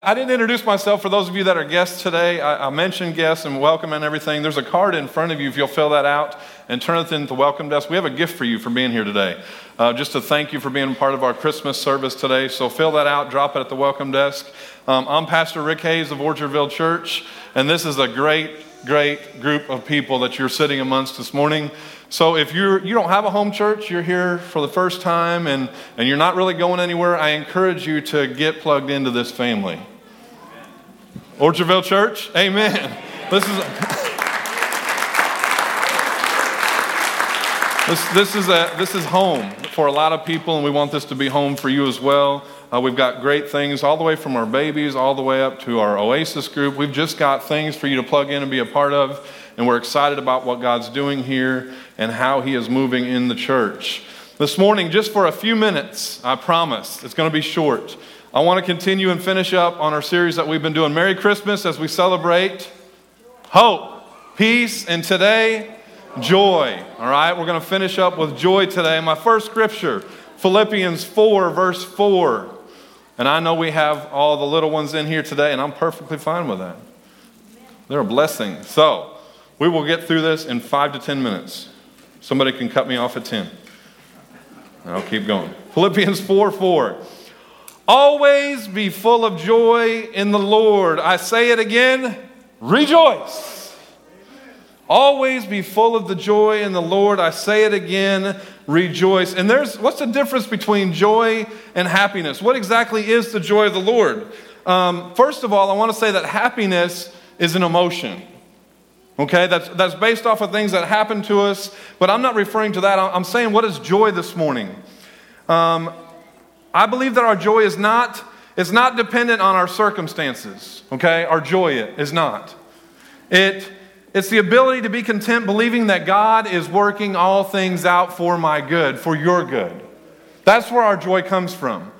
I didn't introduce myself for those of you that are guests today. I, I, mentioned guests and welcome and everything. There's a card in front of you if you'll fill that out and turn it in the welcome desk. We have a gift for you for being here today, uh, just to thank you for being part of our Christmas service today. So fill that out, drop it at the welcome desk. Um, I'm Pastor Rick Hays of Orchardville Church, and this is a great, great group of people that you're sitting amongst this morning. So if you're, you don't have a home church, you're here for the first time, and, and you're not really going anywhere, I encourage you to get plugged into this family. Orchardville Church, amen. This is, this, this, is a, this is home for a lot of people, and we want this to be home for you as well. Uh, we've got great things all the way from our babies all the way up to our Oasis group. We've just got things for you to plug in and be a part of and we're excited about what God's doing here and how He is moving in the church. This morning, just for a few minutes, I promise, it's going to be short. I want to continue and finish up on our series that we've been doing. Merry Christmas as we celebrate hope, peace, and today, joy. All right, we're going to finish up with joy today. My first scripture, Philippians 4, verse 4. And I know we have all the little ones in here today, and I'm perfectly fine with that. They're a blessing. So, we will get through this in five to 10 minutes. Somebody can cut me off at 10. I'll keep going. Philippians 4 4. Always be full of joy in the Lord. I say it again rejoice. Always be full of the joy in the Lord. I say it again, rejoice. And there's what's the difference between joy and happiness? What exactly is the joy of the Lord? Um, first of all, I want to say that happiness is an emotion. Okay, that's, that's based off of things that happen to us, but I'm not referring to that. I'm saying, what is joy this morning? Um, I believe that our joy is not, is not dependent on our circumstances. Okay, our joy is not. It, it's the ability to be content believing that God is working all things out for my good, for your good. That's where our joy comes from.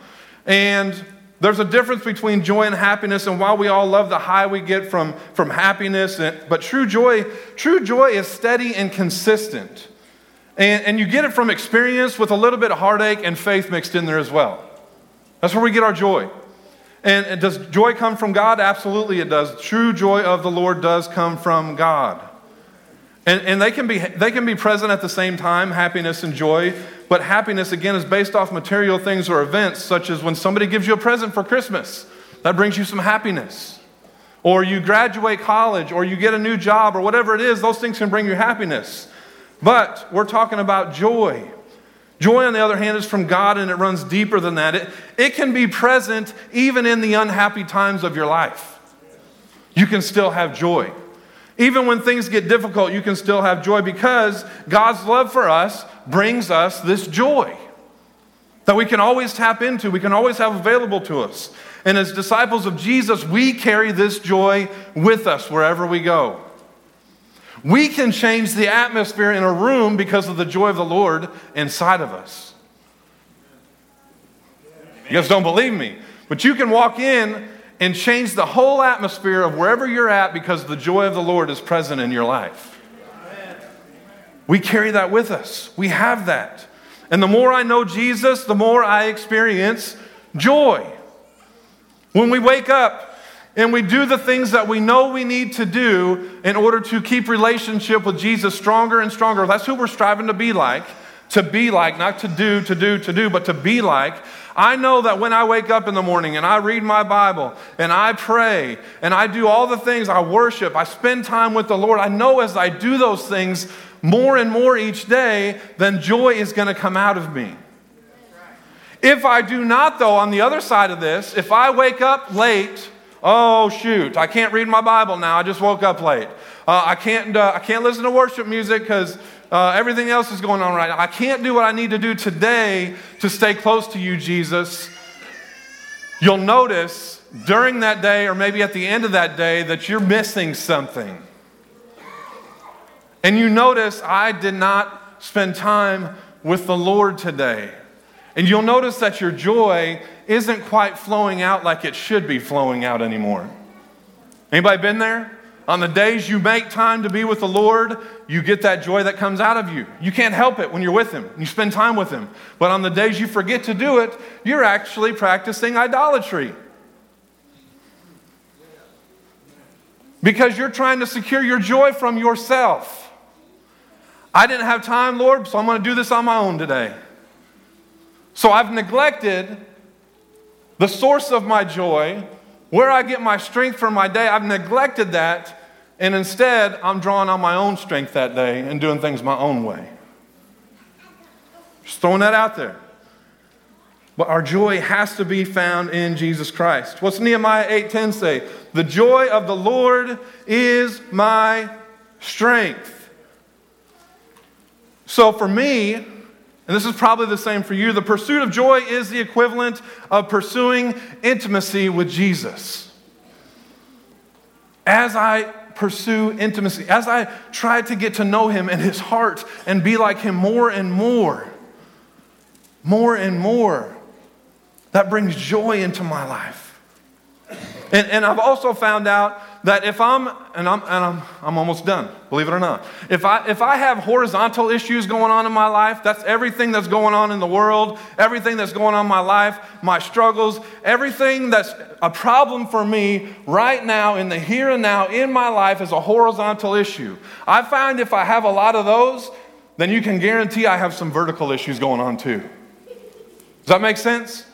And there's a difference between joy and happiness, and while we all love the high we get from, from happiness, but true joy, true joy is steady and consistent. And, and you get it from experience with a little bit of heartache and faith mixed in there as well. That's where we get our joy. And does joy come from God? Absolutely, it does. True joy of the Lord does come from God. And, and they, can be, they can be present at the same time, happiness and joy. But happiness, again, is based off material things or events, such as when somebody gives you a present for Christmas. That brings you some happiness. Or you graduate college, or you get a new job, or whatever it is, those things can bring you happiness. But we're talking about joy. Joy, on the other hand, is from God and it runs deeper than that. It, it can be present even in the unhappy times of your life. You can still have joy. Even when things get difficult, you can still have joy because God's love for us brings us this joy that we can always tap into, we can always have available to us. And as disciples of Jesus, we carry this joy with us wherever we go. We can change the atmosphere in a room because of the joy of the Lord inside of us. You guys don't believe me, but you can walk in and change the whole atmosphere of wherever you're at because the joy of the Lord is present in your life. We carry that with us. We have that. And the more I know Jesus, the more I experience joy. When we wake up and we do the things that we know we need to do in order to keep relationship with Jesus stronger and stronger, that's who we're striving to be like. To be like, not to do, to do, to do, but to be like. I know that when I wake up in the morning and I read my Bible and I pray and I do all the things, I worship, I spend time with the Lord, I know as I do those things more and more each day, then joy is going to come out of me. If I do not, though, on the other side of this, if I wake up late, oh shoot, I can't read my Bible now, I just woke up late. Uh, I, can't, uh, I can't listen to worship music because uh, everything else is going on right now. I can't do what I need to do today to stay close to you, Jesus. You'll notice during that day, or maybe at the end of that day, that you're missing something. And you notice I did not spend time with the Lord today. And you'll notice that your joy isn't quite flowing out like it should be flowing out anymore. Anybody been there? On the days you make time to be with the Lord, you get that joy that comes out of you. You can't help it when you're with Him. You spend time with Him. But on the days you forget to do it, you're actually practicing idolatry. because you're trying to secure your joy from yourself. I didn't have time, Lord, so I'm going to do this on my own today. So I've neglected the source of my joy, where I get my strength from my day. I've neglected that, and instead, I'm drawing on my own strength that day and doing things my own way. Just throwing that out there. But our joy has to be found in Jesus Christ. What's Nehemiah 8:10 say? The joy of the Lord is my strength. So for me, and this is probably the same for you, the pursuit of joy is the equivalent of pursuing intimacy with Jesus. As I pursue intimacy, as I try to get to know him and his heart and be like him more and more, more and more, that brings joy into my life. And, and I've also found out that if I'm, and, I'm, and I'm, I'm almost done, believe it or not, if I, if I have horizontal issues going on in my life, that's everything that's going on in the world, everything that's going on in my life, my struggles, everything that's a problem for me right now in the here and now in my life is a horizontal issue. I find if I have a lot of those, then you can guarantee I have some vertical issues going on too. Does that make sense?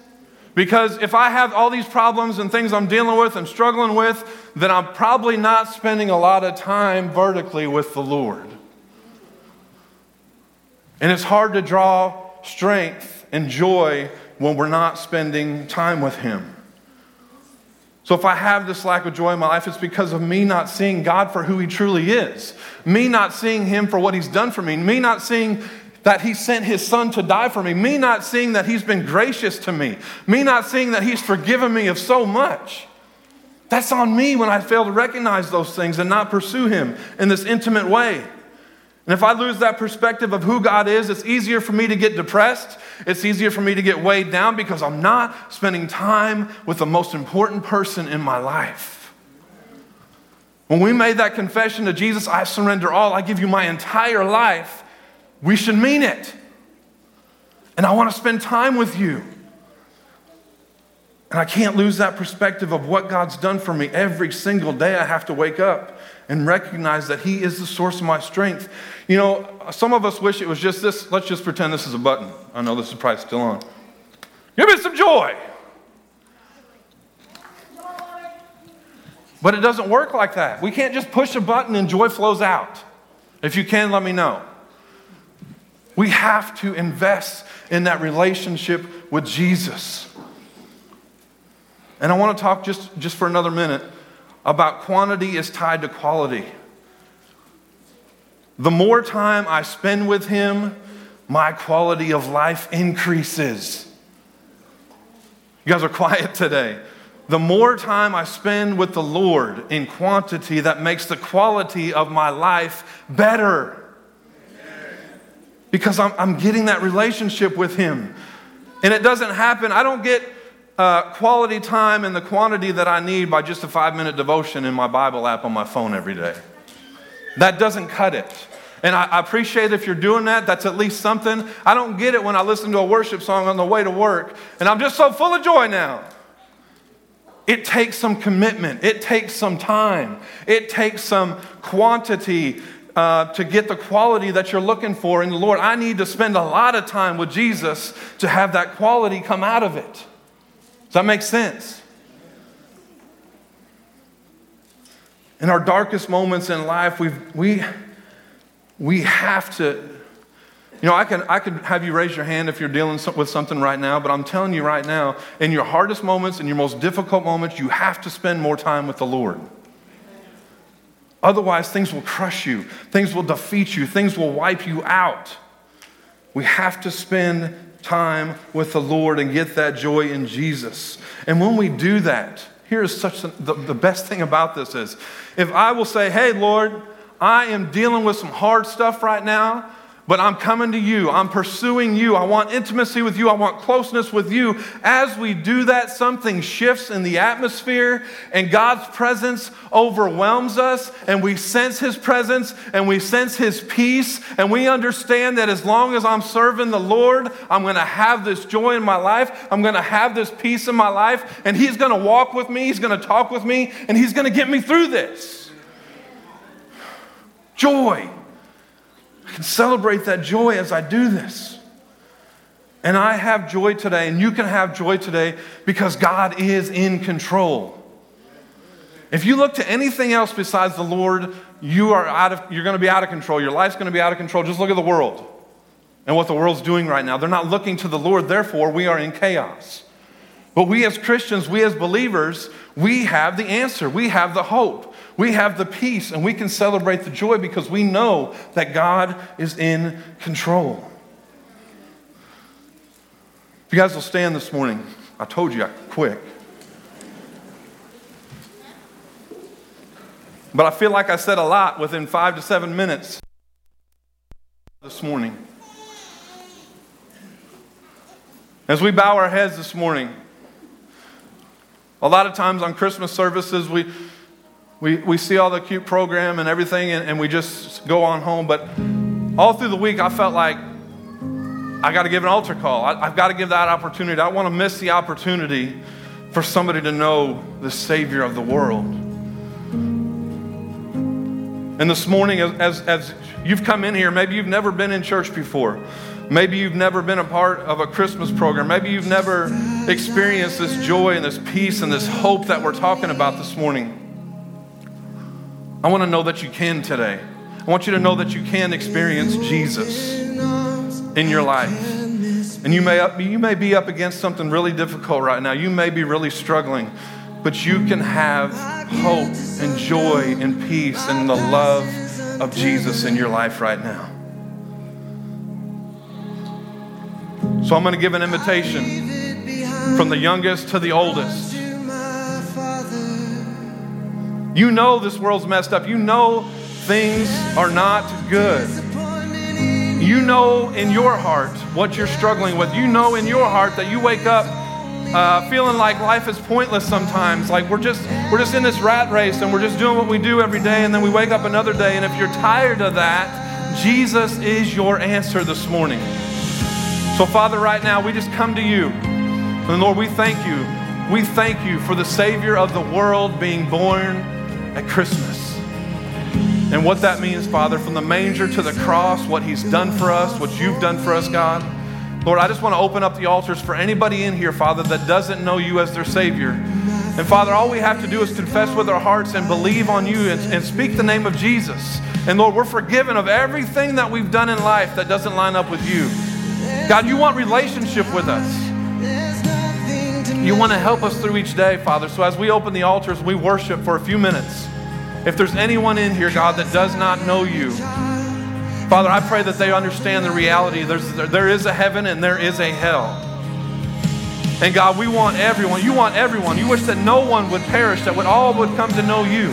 Because if I have all these problems and things I'm dealing with and struggling with, then I'm probably not spending a lot of time vertically with the Lord. And it's hard to draw strength and joy when we're not spending time with Him. So, if I have this lack of joy in my life, it's because of me not seeing God for who He truly is, me not seeing Him for what He's done for me, me not seeing that he sent his son to die for me, me not seeing that he's been gracious to me, me not seeing that he's forgiven me of so much. That's on me when I fail to recognize those things and not pursue him in this intimate way. And if I lose that perspective of who God is, it's easier for me to get depressed. It's easier for me to get weighed down because I'm not spending time with the most important person in my life. When we made that confession to Jesus, I surrender all, I give you my entire life we should mean it. And I want to spend time with you. And I can't lose that perspective of what God's done for me every single day. I have to wake up and recognize that He is the source of my strength. You know, some of us wish it was just this. Let's just pretend this is a button. I know this is probably still on. Give me some joy. But it doesn't work like that. We can't just push a button and joy flows out. If you can, let me know. We have to invest in that relationship with Jesus. And I want to talk just, just for another minute about quantity is tied to quality. The more time I spend with Him, my quality of life increases. You guys are quiet today. The more time I spend with the Lord in quantity, that makes the quality of my life better because I'm, I'm getting that relationship with Him. And it doesn't happen, I don't get uh, quality time and the quantity that I need by just a five minute devotion in my Bible app on my phone every day. That doesn't cut it. And I, I appreciate if you're doing that, that's at least something. I don't get it when I listen to a worship song on the way to work and I'm just so full of joy now. It takes some commitment. It takes some time. It takes some quantity uh, to get the quality that you're looking for the Lord. I need to spend a lot of time with Jesus to have that quality come out of it. Does that make sense? In our darkest moments in life, we we, we have to. You know, I can, I can have you raise your hand if you're dealing with something right now, but I'm telling you right now, in your hardest moments, in your most difficult moments, you have to spend more time with the Lord. Otherwise, things will crush you, things will defeat you, things will wipe you out. We have to spend time with the Lord and get that joy in Jesus. And when we do that, here's such a, the, the best thing about this is if I will say, Hey, Lord, I am dealing with some hard stuff right now but I'm coming to you. I'm pursuing you. I want intimacy with you. I want closeness with you. As we do that, something shifts in the atmosphere, and God's presence overwhelms us, and we sense His presence, and we sense His peace, and we understand that as long as I'm serving the Lord, I'm going to have this joy in my life. I'm going to have this peace in my life, and He's going to walk with me. He's going to talk with me, and He's going to get me through this. joy. Can celebrate that joy as I do this. And I have joy today, and you can have joy today because God is in control. If you look to anything else besides the Lord, you are out of, you're going to be out of control. Your life's going to be out of control. Just look at the world and what the world's doing right now. They're not looking to the Lord, therefore, we are in chaos. But we as Christians, we as believers, we have the answer. We have the hope. We have the peace, and we can celebrate the joy because we know that God is in control. If you guys will stand this morning, I told you I quick. But I feel like I said a lot within five to seven minutes this morning. As we bow our heads this morning, a lot of times on Christmas services, we, we, we see all the cute program and everything, and, and we just go on home. But all through the week, I felt like I got to give an altar call. I, have got to give that opportunity. I want to miss the opportunity for somebody to know the Savior of the world. And this morning, as, as you've come in here, maybe you've never been in church before. Maybe you've never been a part of a Christmas program. Maybe you've never experienced this joy and this peace and this hope that we're talking about this morning. I want to know that you can today. I want you to know that you can experience Jesus in your life. And you may, you may be up against something really difficult right now. You may be really struggling, but you can have hope and joy and peace and the love of Jesus in your life right now. So I'm going to give an invitation from the youngest to the oldest. You know this world's messed up. You know things are not good. You know in your heart what you're struggling with. You know in your heart that you wake up uh, feeling like life is pointless sometimes. Like we're just we're just in this rat race and we're just doing what we do every day, and then we wake up another day. And if you're tired of that, Jesus is your answer this morning. So, Father, right now, we just come to you. And Lord, we thank you. We thank you for the Savior of the world being born at Christmas. And what that means, Father, from the manger to the cross, what He's done for us, what you've done for us, God. Lord, I just want to open up the altars for anybody in here, Father, that doesn't know you as their Savior. And Father, all we have to do is confess with our hearts and believe on you and, and speak the name of Jesus. And Lord, we're forgiven of everything that we've done in life that doesn't line up with you. God, you want relationship with us. You want to help us through each day, Father. So as we open the altars, we worship for a few minutes. If there's anyone in here, God, that does not know you, Father, I pray that they understand the reality. There's, there is a heaven and there is a hell. And God, we want everyone. You want everyone. You wish that no one would perish, that would all would come to know you.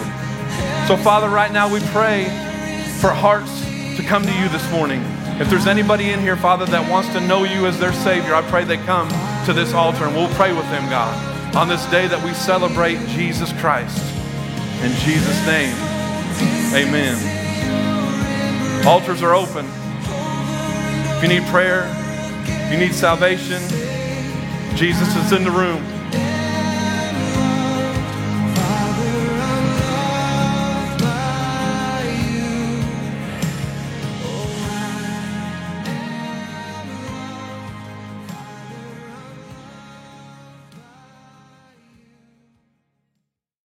So, Father, right now we pray for hearts to come to you this morning. If there's anybody in here, Father, that wants to know you as their Savior, I pray they come to this altar and we'll pray with them, God, on this day that we celebrate Jesus Christ. In Jesus' name, amen. Altars are open. If you need prayer, if you need salvation, Jesus is in the room.